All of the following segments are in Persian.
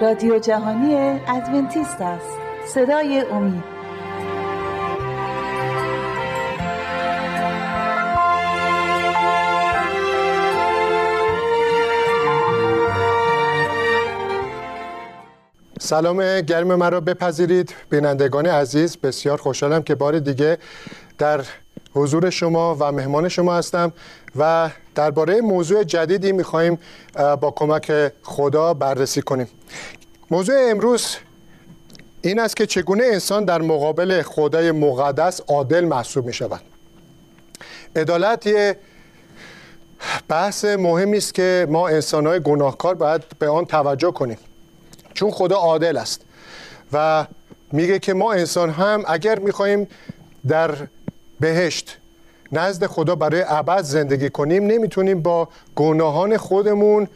رادیو جهانی ادونتیست است. صدای امید. سلام گرم مرا بپذیرید. بینندگان عزیز بسیار خوشحالم که بار دیگه در حضور شما و مهمان شما هستم و درباره موضوع جدیدی می‌خواهیم با کمک خدا بررسی کنیم. موضوع امروز این است که چگونه انسان در مقابل خدای مقدس عادل محسوب می شود عدالت یه بحث مهمی است که ما انسانهای گناهکار باید به آن توجه کنیم. چون خدا عادل است و میگه که ما انسان هم اگر می‌خواهیم در بهشت. نزد خدا برای ابد زندگی کنیم نمی‌تونیم با گناهان خودمون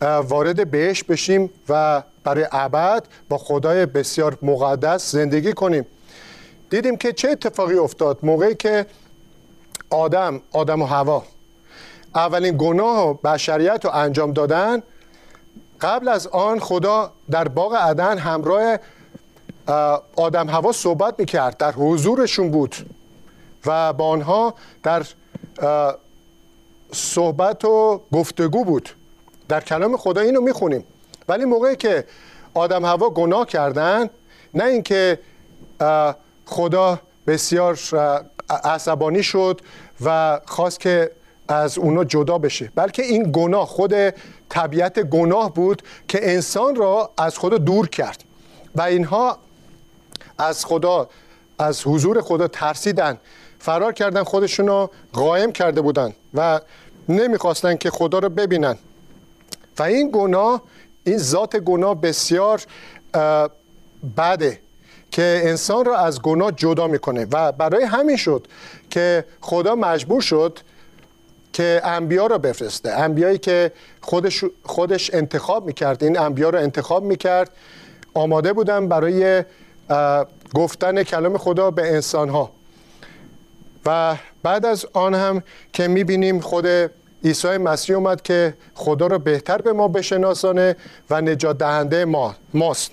وارد بهشت بشیم و برای ابد با خدای بسیار مقدس زندگی کنیم. دیدیم که چه اتفاقی افتاد؟ موقعی که آدم آدم و هوا اولین گناه و بشریت رو انجام دادن قبل از آن خدا در باغ عدن همراه آدم هوا صحبت می‌کرد در حضورشون بود. و با آنها در صحبت و گفتگو بود. در کلام خدا اینو می‌خونیم. ولی موقعی که آدم هوا گناه کردن نه اینکه خدا بسیار عصبانی شد و خواست که از اونا جدا بشه بلکه این گناه خود طبیعت گناه بود که انسان را از خدا دور کرد. و اینها از خدا از حضور خدا ترسیدن. فرار کردن خودشون رو قایم کرده بودن و نمی‌خواستن که خدا رو ببینن. و این گناه این ذات گناه بسیار بده که انسان را از گناه جدا می‌کنه. و برای همین شد که خدا مجبور شد که انبیا را بفرسته. انبیایی که خودش, خودش انتخاب می‌کرد. این انبیا را انتخاب می‌کرد. آماده بودن برای گفتن کلام خدا به انسان ها و بعد از آن هم که می‌بینیم خود عیسی مسیح اومد که خدا را بهتر به ما بشناسانه و نجات دهنده ما ماست.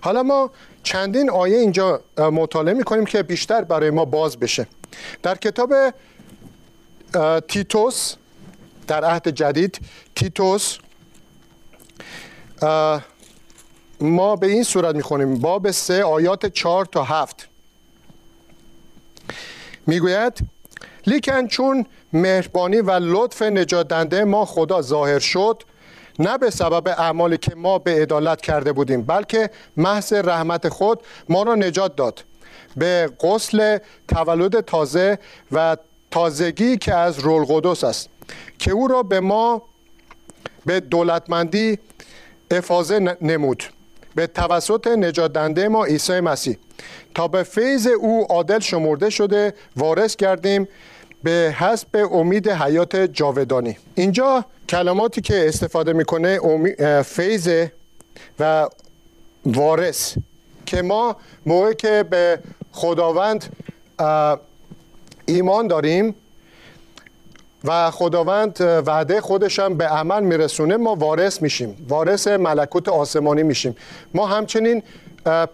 حالا ما چندین آیه اینجا مطالعه می‌کنیم که بیشتر برای ما باز بشه. در کتاب تیتوس در عهد جدید تیتوس ما به این صورت می‌خونیم. باب سه آیات چهار تا هفت. می‌گوید لیکن چون مهربانی و لطف نجات ما خدا ظاهر شد نه به سبب اعمالی که ما به عدالت کرده بودیم بلکه محض رحمت خود ما را نجات داد. به غسل تولد تازه و تازگی که از رول قدس است که او را به ما به دولتمندی افاظه نمود. به توسط نجات ما عیسی مسیح تا به فیض او عادل شمرده شده وارث کردیم به حسب امید حیات جاودانی. اینجا کلماتی که استفاده می‌کنه فیض و وارث که ما موقع که به خداوند ایمان داریم و خداوند وعده خودشم به عمل میرسونه ما وارث میشیم. وارث ملکوت آسمانی میشیم. ما همچنین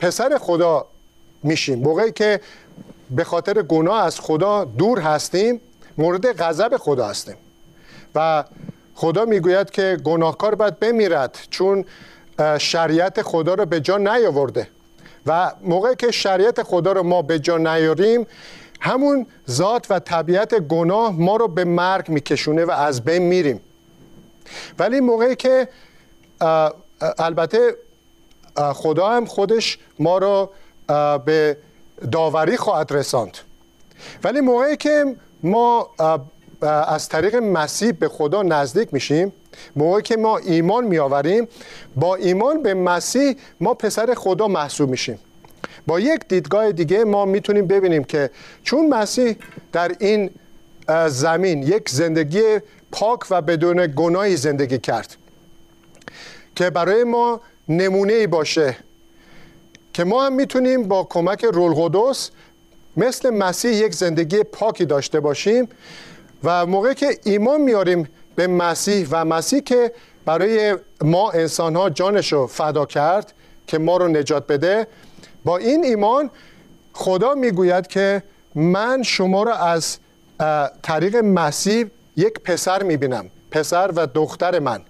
پسر خدا میشیم. موقعی که به خاطر گناه از خدا دور هستیم مورد غضب خدا هستیم. و خدا می‌گوید که گناهکار باید بمیرد چون شریعت خدا رو به جا نیاورده. و موقعی که شریعت خدا رو ما به جا نیاریم همون ذات و طبیعت گناه ما رو به مرگ میکشونه و از بین میریم. ولی موقعی که البته خدا هم خودش ما رو به داوری خواهد رساند. ولی موقعی که ما از طریق مسیح به خدا نزدیک میشیم موقعی که ما ایمان میآوریم با ایمان به مسیح ما پسر خدا محسوب میشیم. با یک دیدگاه دیگه ما می‌تونیم ببینیم که چون مسیح در این زمین یک زندگی پاک و بدون گناهی زندگی کرد که برای ما نمونه باشه که ما هم می‌تونیم با کمک رول قدس مثل مسیح یک زندگی پاکی داشته باشیم و موقع که ایمان میاریم به مسیح و مسیح که برای ما انسان ها جانش رو فدا کرد که ما رو نجات بده با این ایمان خدا می‌گوید که من شما را از طریق مسیح یک پسر می‌بینم پسر و دختر من.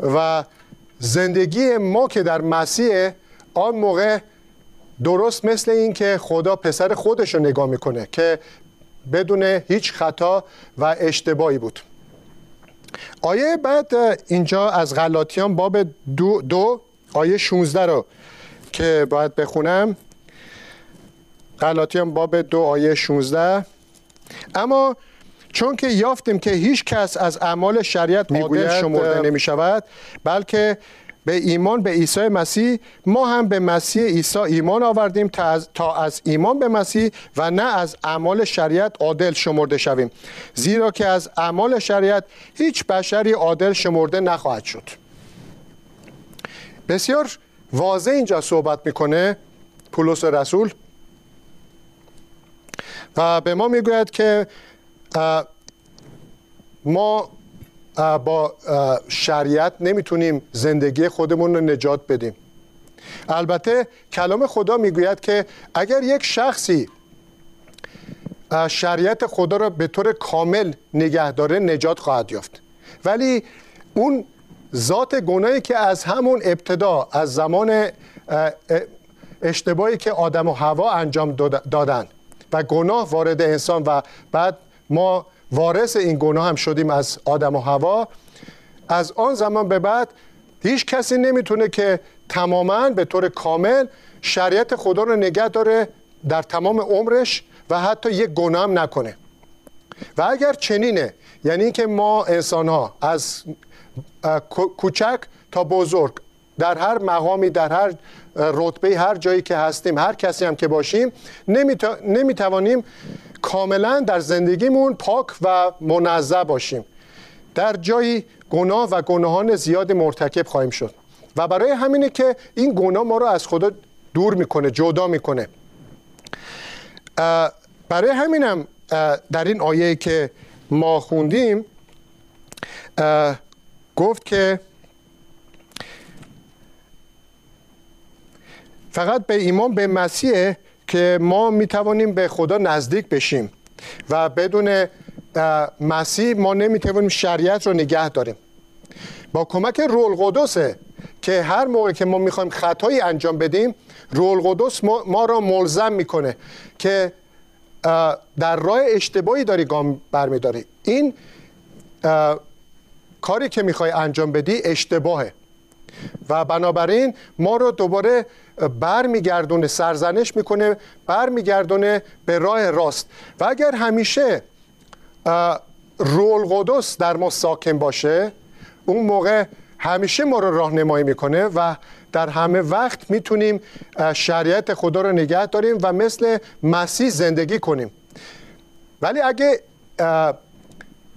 و زندگی ما که در مسیح آن موقع درست مثل این که خدا پسر خودش رو نگاه می‌کنه که بدون هیچ خطا و اشتباهی بود. آیه بعد اینجا از غلاطیان باب دو, دو آیه 16 رو که باید بخونم. غلاطیان باب دو آیه 16 اما چون که یافتیم که هیچ کس از اعمال شریعت عادل شمرده نمی شود بلکه به ایمان به عیسی مسیح ما هم به مسیح عیسی ایمان آوردیم تا از ایمان به مسیح و نه از اعمال شریعت عادل شمرده شویم. زیرا که از اعمال شریعت هیچ بشری عادل شمرده نخواهد شد. بسیار واضح اینجا صحبت می‌کنه پولس رسول و به ما می‌گوید که ما با شریعت نمی‌تونیم زندگی خودمون رو نجات بدیم. البته کلام خدا می‌گوید که اگر یک شخصی شریعت خدا را به طور کامل نگه داره نجات خواهد یافت. ولی اون ذات گناهی که از همون ابتدا از زمان اشتباهی که آدم و هوا انجام دادن و گناه وارد انسان و بعد ما وارث این گناه هم شدیم از آدم و هوا از آن زمان به بعد هیچ کسی نمی‌تونه که تماما به طور کامل شریعت خدا رو نگه داره در تمام عمرش و حتی یک گناه هم نکنه. و اگر چنینه یعنی که ما انسان ها از کوچک تا بزرگ در هر مقامی در هر رتبه هر جایی که هستیم هر کسی هم که باشیم نمی‌توانیم کاملا در زندگیمون پاک و منظم باشیم. در جایی گناه و گناهان زیاد مرتکب خواهیم شد. و برای همینه که این گناه ما رو از خدا دور می‌کنه جدا می‌کنه. برای همینم در این آیه که ما خوندیم گفت که فقط به ایمان به مسیح که ما می توانیم به خدا نزدیک بشیم و بدون مسیح ما نمی توانیم شریعت رو نگه داریم. با کمک رول قدسه که هر موقع که ما می‌خوایم خطایی انجام بدیم رول قدس ما, ما را ملزم می‌کنه که در راه اشتباهی داری گام برمیداری. این کاری که می‌خوای انجام بدی اشتباهه. و بنابراین ما رو دوباره برمیگردونه سرزنش می‌کنه برمیگردونه به راه راست. و اگر همیشه رول قدس در ما ساکن باشه اون موقع همیشه ما رو راهنمایی می‌کنه و در همه وقت می‌تونیم شریعت خدا رو نگه داریم و مثل مسیح زندگی کنیم. ولی اگه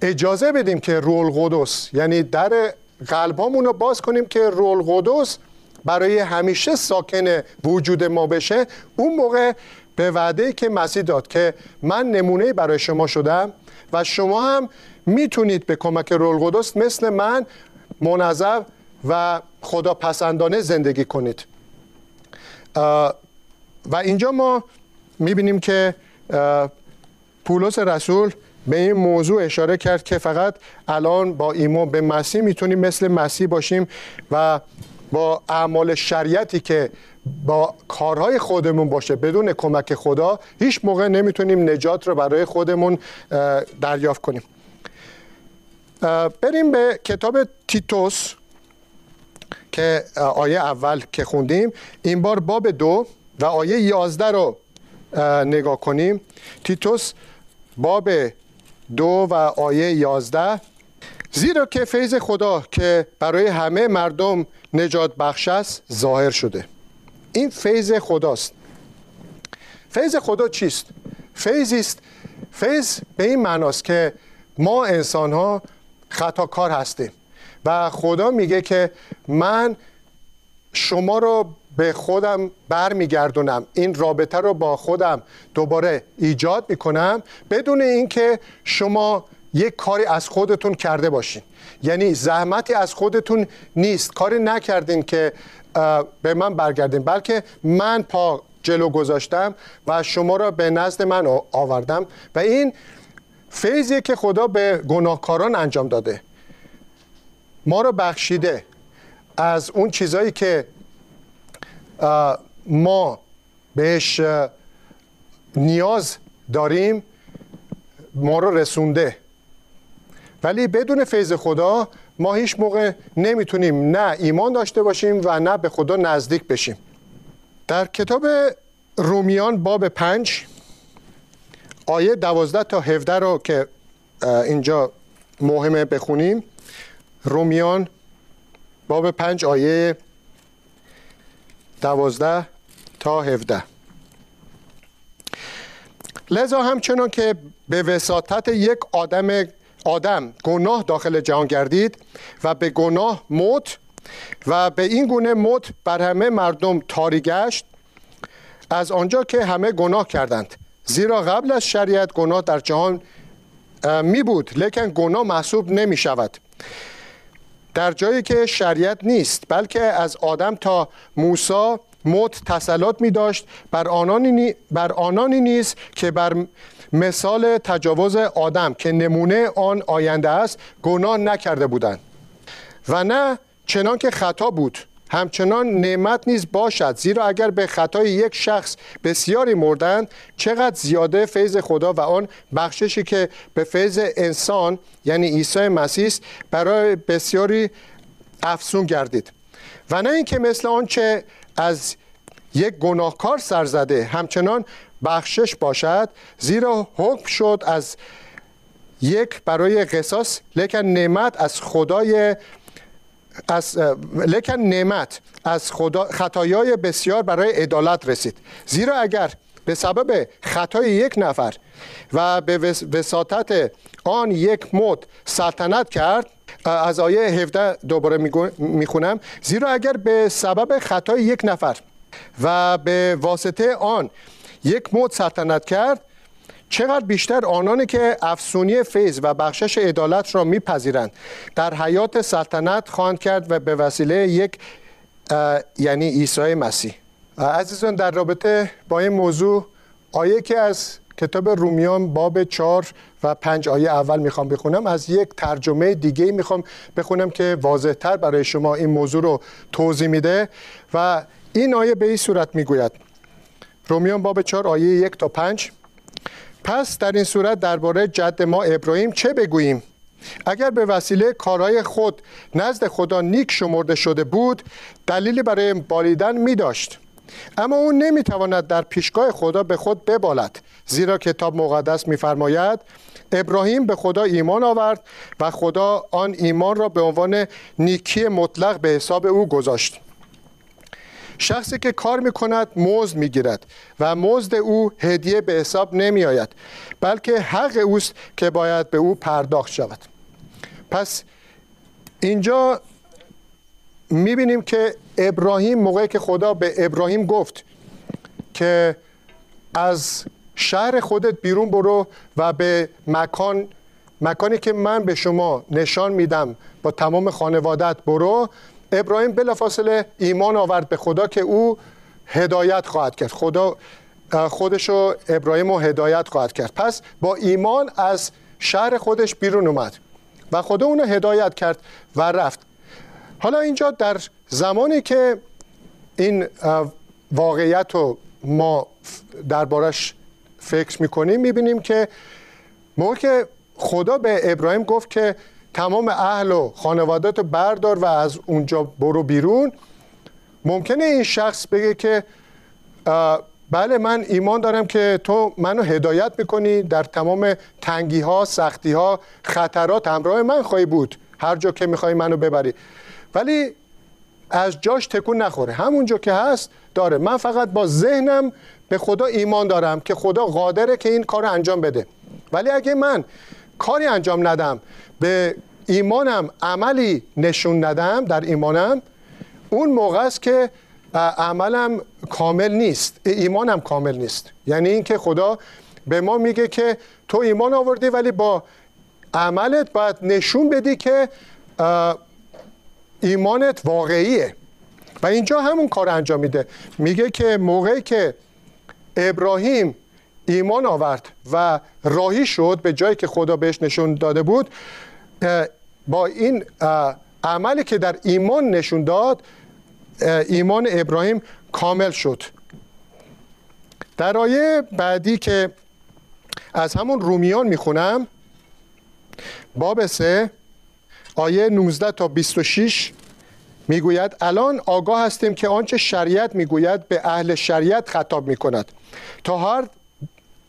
اجازه بدیم که رول قدس یعنی در قلبامون رو باز کنیم که رول قدس برای همیشه ساکن وجود ما بشه اون موقع به وعده که مسیح داد که من نمونه برای شما شدم و شما هم می‌تونید به کمک رول قدس مثل من منظم و خدا پسندانه زندگی کنید. و اینجا ما می‌بینیم که پولس رسول به این موضوع اشاره کرد که فقط الان با ایمان به مسیح می‌تونیم مثل مسیح باشیم و با اعمال شریعتی که با کارهای خودمون باشه بدون کمک خدا هیچ موقع نمی‌تونیم نجات رو برای خودمون دریافت کنیم. بریم به کتاب تیتوس که آیه اول که خوندیم. این بار باب دو و آیه یازده رو نگاه کنیم. تیتوس باب دو و آیه یازده. زیرا که فیض خدا که برای همه مردم نجات بخش است ظاهر شده. این فیض خداست. فیض خدا چیست؟ فیض است فیض به این معناست که ما انسان ها خطاکار هستیم و خدا میگه که من شما رو به خودم برمیگردونم. این رابطه رو با خودم دوباره ایجاد می‌کنم. بدون اینکه شما یک کاری از خودتون کرده باشین. یعنی زحمتی از خودتون نیست. کاری نکردین که به من برگردین بلکه من پا جلو گذاشتم و شما را به نزد من آوردم. و این فیضیه که خدا به گناهکاران انجام داده. ما را بخشیده از اون چیزایی که ما بهش نیاز داریم ما رو رسونده. ولی بدون فیض خدا ما هیچ موقع نمی‌تونیم نه ایمان داشته باشیم و نه به خدا نزدیک بشیم. در کتاب رومیان باب پنج آیه دوازده تا هفده رو که اینجا مهمه بخونیم. رومیان باب پنج آیه دوازده تا هفده. لذا همچنان که به وساطت یک آدم آدم گناه داخل جهان گردید و به گناه موت و به این گونه موت بر همه مردم تاری گشت از آنجا که همه گناه کردند. زیرا قبل از شریعت گناه در جهان می بود لیکن گناه محسوب نمی شود. در جایی که شریعت نیست بلکه از آدم تا موسی موت تسلط می داشت بر آنانی, بر آنانی نیز که بر مثال تجاوز آدم که نمونه آن آینده است گناه نکرده بودند. و نه چنان که خطا بود همچنان نعمت نیز باشد. زیرا اگر به خطای یک شخص بسیاری مردند چقدر زیاده فیض خدا و آن بخششی که به فیض انسان یعنی عیسی مسیح برای بسیاری افسون گردید. و نه اینکه مثل آنچه از یک گناهکار سرزده همچنان بخشش باشد زیرا حکم شد از یک برای قصاص لیکن نعمت از خدای از لیکن نعمت از خدا خطایای بسیار برای عدالت رسید. زیرا اگر به سبب خطای یک نفر و به وساطت آن یک مد سلطنت کرد از آیه 17 دوباره می‌خونم زیرا اگر به سبب خطای یک نفر و به واسطه آن یک مد سلطنت کرد. چقدر بیشتر آنانی که افسونی فیض و بخشش عدالت را میپذیرند. در حیات سلطنت خواهند کرد و به وسیله یک یعنی عیسی مسیح. عزیزان در رابطه با این موضوع آیه که از کتاب رومیان باب چهار و پنج آیه اول می‌خوام بخونم از یک ترجمه دیگه می‌خوام بخونم که واضحتر برای شما این موضوع رو توضیح میده و این آیه به این صورت می‌گوید. رومیان باب چهار آیه یک تا پنج. پس در این صورت درباره جد ما ابراهیم چه بگوییم؟ اگر به وسیله کارهای خود نزد خدا نیک شمرده شده بود دلیلی برای بالیدن می داشت. اما او نمی‌تواند در پیشگاه خدا به خود ببالد زیرا کتاب مقدس میفرماید ابراهیم به خدا ایمان آورد و خدا آن ایمان را به عنوان نیکی مطلق به حساب او گذاشت. شخصی که کار می کند مزد می گیرد و مزد او هدیه به حساب نمی آید بلکه حق اوست که باید به او پرداخت شود. پس اینجا می بینیم که ابراهیم موقعی که خدا به ابراهیم گفت که از شهر خودت بیرون برو و به مکان مکانی که من به شما نشان میدم با تمام خانوادت برو ابراهیم بلافاصله ایمان آورد به خدا که او هدایت خواهد کرد. خدا خودشو ابراهیم رو هدایت خواهد کرد. پس با ایمان از شهر خودش بیرون اومد و خدا اونو هدایت کرد و رفت. حالا اینجا در زمانی که این واقعیت رو ما دربارش فکر می‌کنیم می‌بینیم که موقع که خدا به ابراهیم گفت که تمام اهل و خانوادت بردار و از اونجا برو بیرون. ممکنه این شخص بگه که بله من ایمان دارم که تو منو هدایت می‌کنی در تمام تنگی ها سختی ها خطرات همراه من خواهی بود. هر جا که می‌خوای منو ببری. ولی از جاش تکون نخوره. همونجا که هست داره. من فقط با ذهنم به خدا ایمان دارم که خدا قادره که این کار انجام بده. ولی اگه من کاری انجام ندم. به ایمانم عملی نشون ندم در ایمانم. اون موقع است که عملم کامل نیست. ایمانم کامل نیست. یعنی اینکه خدا به ما میگه که تو ایمان آوردی ولی با عملت باید نشون بدی که ایمانت واقعیه. و اینجا همون کار انجام میده. میگه که موقعی که ابراهیم ایمان آورد و راهی شد به جایی که خدا بهش نشون داده بود با این عملی که در ایمان نشون داد ایمان ابراهیم کامل شد. در آیه بعدی که از همون رومیان می‌خونم باب سه آیه 19 تا 26 می‌گوید الان آگاه هستیم که آنچه شریعت می‌گوید به اهل شریعت خطاب می‌کند. تا هر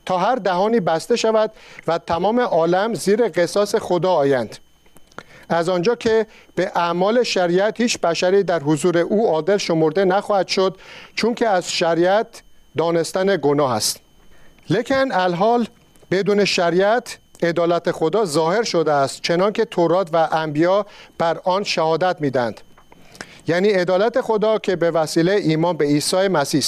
تا هر دهانی بسته شود و تمام عالم زیر قصاص خدا آیند. از آنجا که به اعمال شریعت هیچ بشری در حضور او عادل شمرده نخواهد شد چون که از شریعت دانستن گناه است. لکن الحال بدون شریعت عدالت خدا ظاهر شده است چنان که تورات و انبیا بر آن شهادت میدند یعنی عدالت خدا که به وسیله ایمان به عیسی مسیح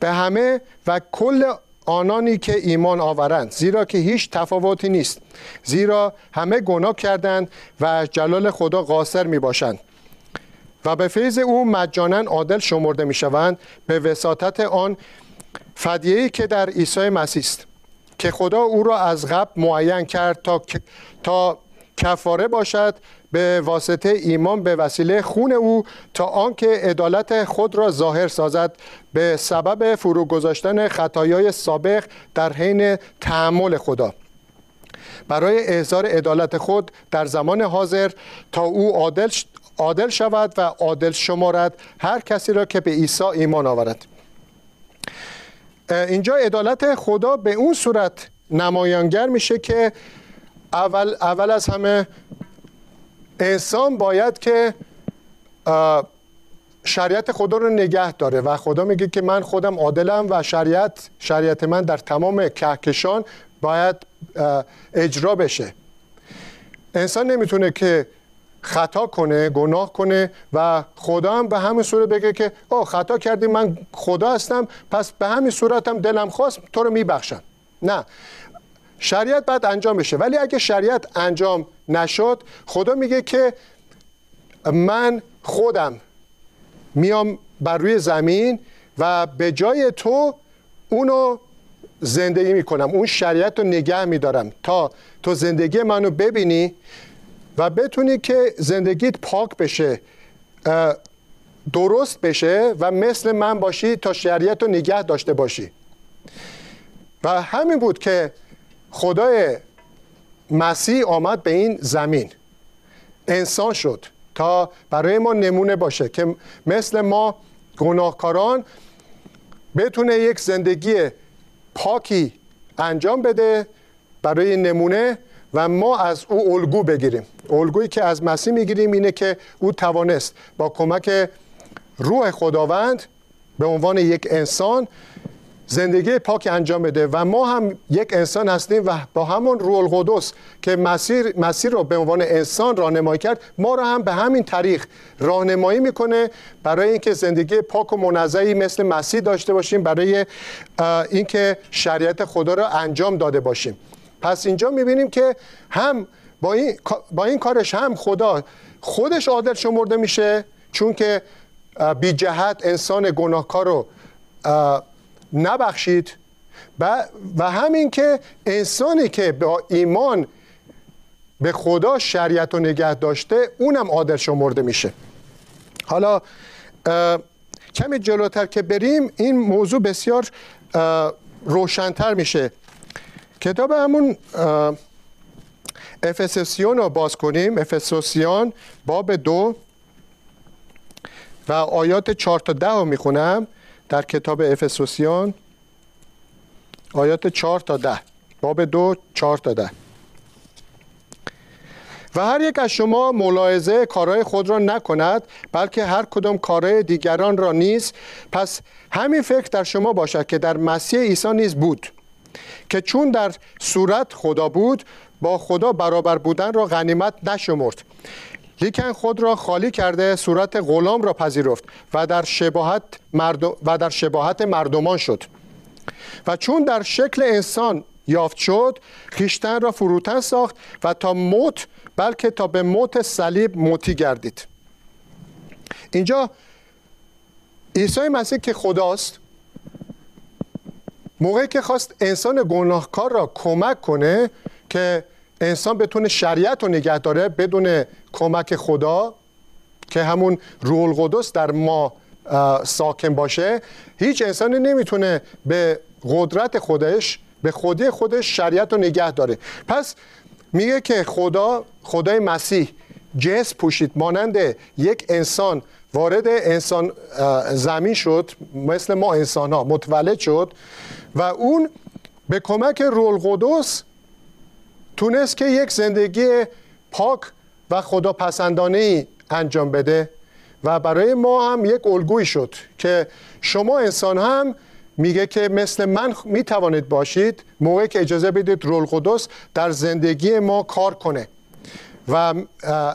به همه و کل آنانی که ایمان آورند زیرا که هیچ تفاوتی نیست. زیرا همه گناه کردند و جلال خدا قاصر می باشند و به فیض او مجانا عادل شمرده می شوند به وساطت آن فدیهی که در عیسی مسیح است که خدا او را از قبل معین کرد تا, تا کفاره باشد به واسطه ایمان به وسیله خون او تا آنکه عدالت خود را ظاهر سازد. به سبب فرو گذاشتن خطایای سابق در حین تحمل خدا. برای احضار عدالت خود در زمان حاضر تا او عادل, عادل شود و عادل شمارد هر کسی را که به عیسی ایمان آورد. اینجا عدالت خدا به اون صورت نمایانگر میشه که اول, اول از همه انسان باید که شریعت خدا رو نگه داره و خدا میگه که من خودم عادلم و شریعت شریعت من در تمام کهکشان باید اجرا بشه. انسان نمی‌تونه که خطا کنه گناه کنه و خدا هم به همین صورت بگه که او خطا کردی من خدا هستم پس به همین صورت هم دلم خواست تو رو میبخشم. نه. شریعت باید انجام بشه. ولی اگه شریعت انجام نشد خدا میگه که من خودم میام بر روی زمین و به جای تو اونو زندگی می‌کنم. اون شریعت رو نگه میدارم تا تو زندگی منو ببینی و بتونی که زندگیت پاک بشه درست بشه و مثل من باشی تا شریعت رو نگه داشته باشی. و همین بود که خدای مسیح آمد به این زمین. انسان شد تا برای ما نمونه باشه که مثل ما گناهکاران بتونه یک زندگی پاکی انجام بده برای نمونه و ما از او الگو بگیریم. الگویی که از مسیح می‌گیریم اینه که او توانست با کمک روح خداوند به عنوان یک انسان زندگی پاک انجام بده و ما هم یک انسان هستیم و با همون روح القدس که مسیر, مسیر رو به عنوان انسان راهنمایی کرد ما رو هم به همین طریق راهنمایی می‌کنه برای اینکه زندگی پاک و منظعی مثل مسیح داشته باشیم برای اینکه شریعت خدا رو انجام داده باشیم. پس اینجا می‌بینیم که هم با این, با این کارش هم خدا خودش عادل شمرده میشه چون که بی جهت انسان گناهکار رو نبخشید. و همین که انسانی که با ایمان به خدا شریعت و نگه داشته اونم عادل شمرده میشه. حالا کمی جلوتر که بریم این موضوع بسیار روشنتر میشه. کتاب همون افسوسیون رو باز کنیم. افسوسیان باب دو و آیات چهار تا ده رو می‌خونم. در کتاب افسوسیان آیات چهار تا ده. باب دو چهار تا ده. و هر یک از شما ملاحظه کارهای خود را نکند بلکه هر کدام کارهای دیگران را نیز. پس همین فکر در شما باشد که در مسیح عیسی نیز بود که چون در صورت خدا بود با خدا برابر بودن را غنیمت نشمرد. لیکن خود را خالی کرده صورت غلام را پذیرفت و در شباهت, و در شباهت مردمان شد. و چون در شکل انسان یافت شد خیشتن را فروتن ساخت و تا موت بلکه تا به موت صلیب موتی گردید. اینجا عیسی مسیح که خداست موقعی که خواست انسان گناهکار را کمک کنه که انسان بتونه شریعت رو نگه داره بدون کمک خدا که همون روح القدس در ما ساکن باشه هیچ انسانی نمی‌تونه به قدرت خودش به خودی خودش شریعت رو نگه داره. پس میگه که خدا خدای مسیح جس پوشید مانند یک انسان وارد انسان زمین شد مثل ما انسان ها متولد شد و اون به کمک روح القدس تونست که یک زندگی پاک و خدا پسندانه انجام بده و برای ما هم یک الگوی شد که شما انسان هم میگه که مثل من می‌توانید باشید موقعی که اجازه بدید رول قدس در زندگی ما کار کنه. و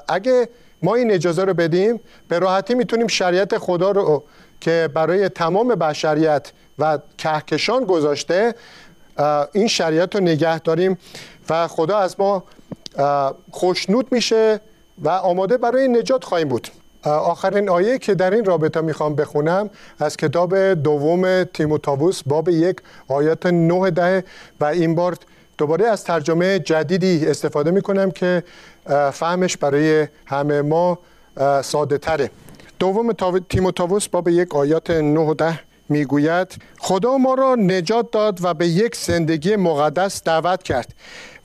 اگه ما این اجازه رو بدیم به راحتی می‌تونیم شریعت خدا رو که برای تمام بشریت و کهکشان گذاشته این شریعت رو نگه داریم. و خدا از ما خوشنود میشه و آماده برای نجات خواهیم بود. آخرین آیه که در این رابطه می‌خوام بخونم از کتاب دوم تیموتائوس باب یک آیات 9 ده و این بار دوباره از ترجمه جدیدی استفاده می‌کنم که فهمش برای همه ما ساده تره دوم تیموتائوس باب یک آیات 9 ده. می‌گوید خدا ما را نجات داد و به یک زندگی مقدس دعوت کرد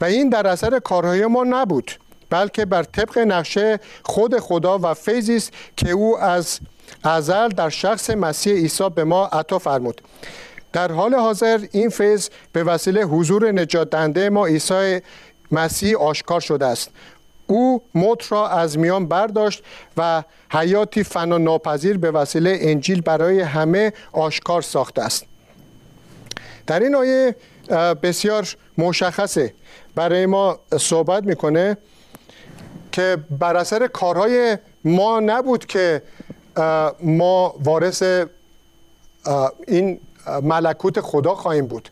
و این در اثر کارهای ما نبود بلکه بر طبق نقشه خود خدا و فیضی است که او از ازل در شخص مسیح عیسی به ما عطا فرمود. در حال حاضر این فیض به وسیله حضور نجات دهنده ما عیسی مسیح آشکار شده است. او موت را از میان برداشت و حیاتی فنا ناپذیر به وسیله انجیل برای همه آشکار ساخته است. در این آیه بسیار مشخصه. برای ما صحبت می‌کنه که بر اثر کارهای ما نبود که ما وارث این ملکوت خدا خواهیم بود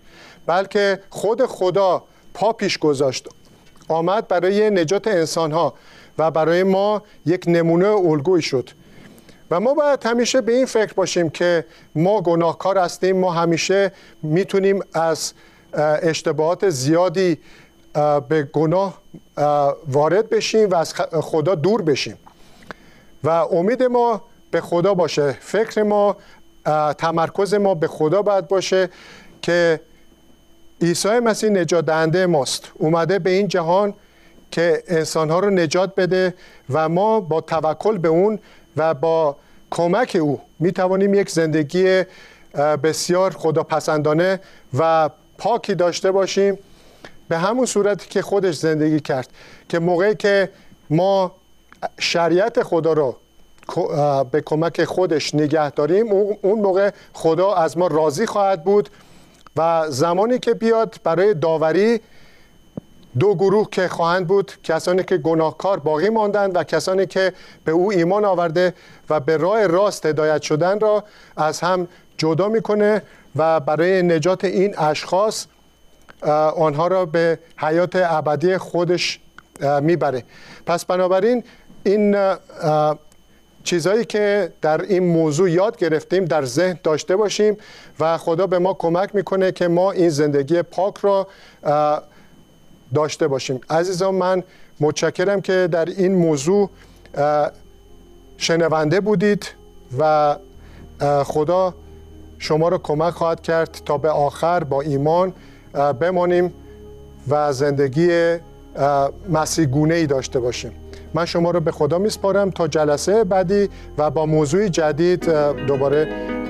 بلکه خود خدا پا پیش گذاشت. آمد برای نجات انسان ها و برای ما یک نمونه الگوی شد. و ما باید همیشه به این فکر باشیم که ما گناهکار هستیم ما همیشه می‌تونیم از اشتباهات زیادی به گناه وارد بشیم و از خدا دور بشیم. و امید ما به خدا باشه فکر ما تمرکز ما به خدا باید باشه که عیسی مسیح نجات دهنده ماست. اومده به این جهان که انسانها رو نجات بده و ما با توکل به اون و با کمک او می توانیم یک زندگی بسیار خداپسندانه و پاکی داشته باشیم. به همون صورتی که خودش زندگی کرد که موقعی که ما شریعت خدا رو به کمک خودش نگه داریم اون موقع خدا از ما راضی خواهد بود. و زمانی که بیاد برای داوری دو گروه که خواهند بود کسانی که گناهکار باقی ماندند و کسانی که به او ایمان آورده و به راه راست هدایت شدن را از هم جدا می‌کنه و برای نجات این اشخاص آنها را به حیات ابدی خودش می‌بره. پس بنابراین این چیزهایی که در این موضوع یاد گرفتیم در ذهن داشته باشیم و خدا به ما کمک می‌کنه که ما این زندگی پاک را داشته باشیم. عزیزان من متشکرم که در این موضوع شنونده بودید و خدا شما را کمک خواهد کرد تا به آخر با ایمان بمانیم و زندگی مسیح ای داشته باشیم. من شما رو به خدا میسپارم تا جلسه بعدی و با موضوع جدید دوباره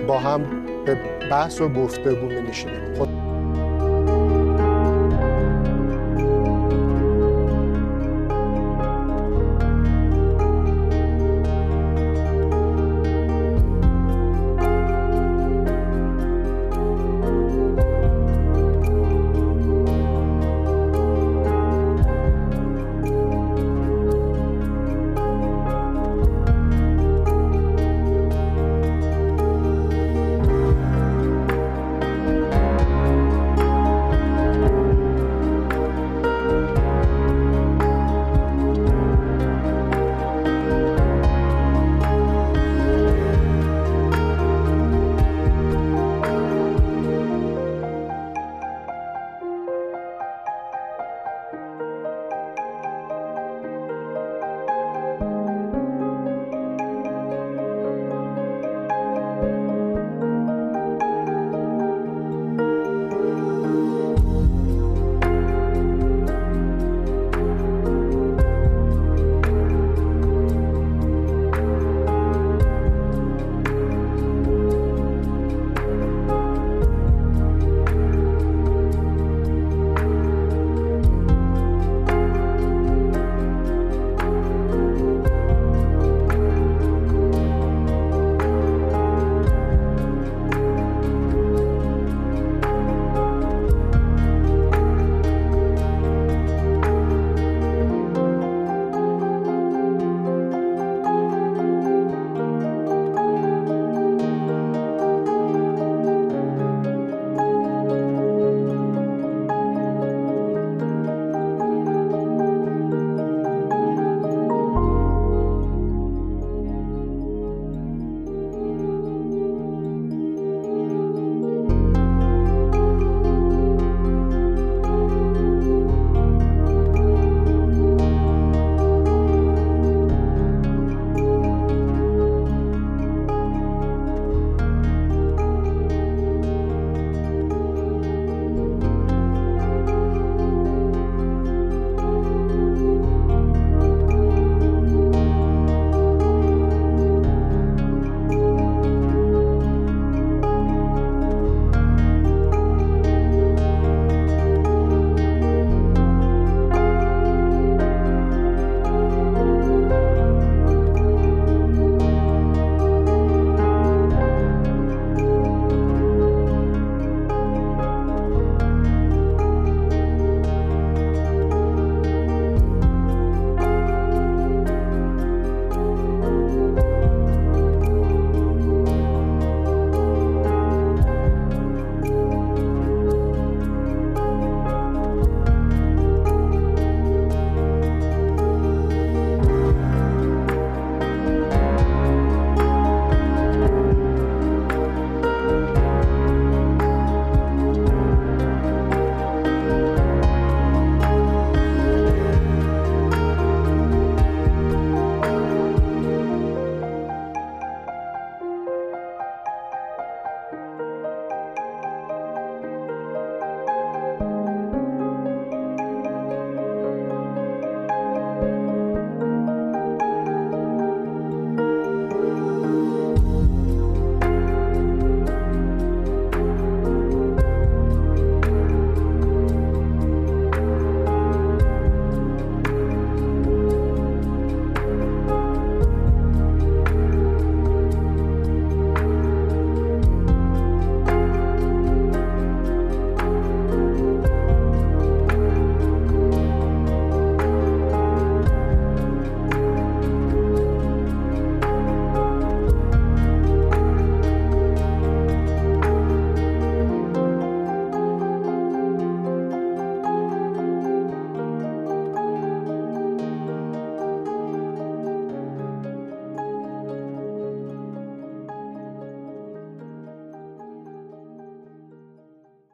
با هم به بحث و گفتگو می نشینیم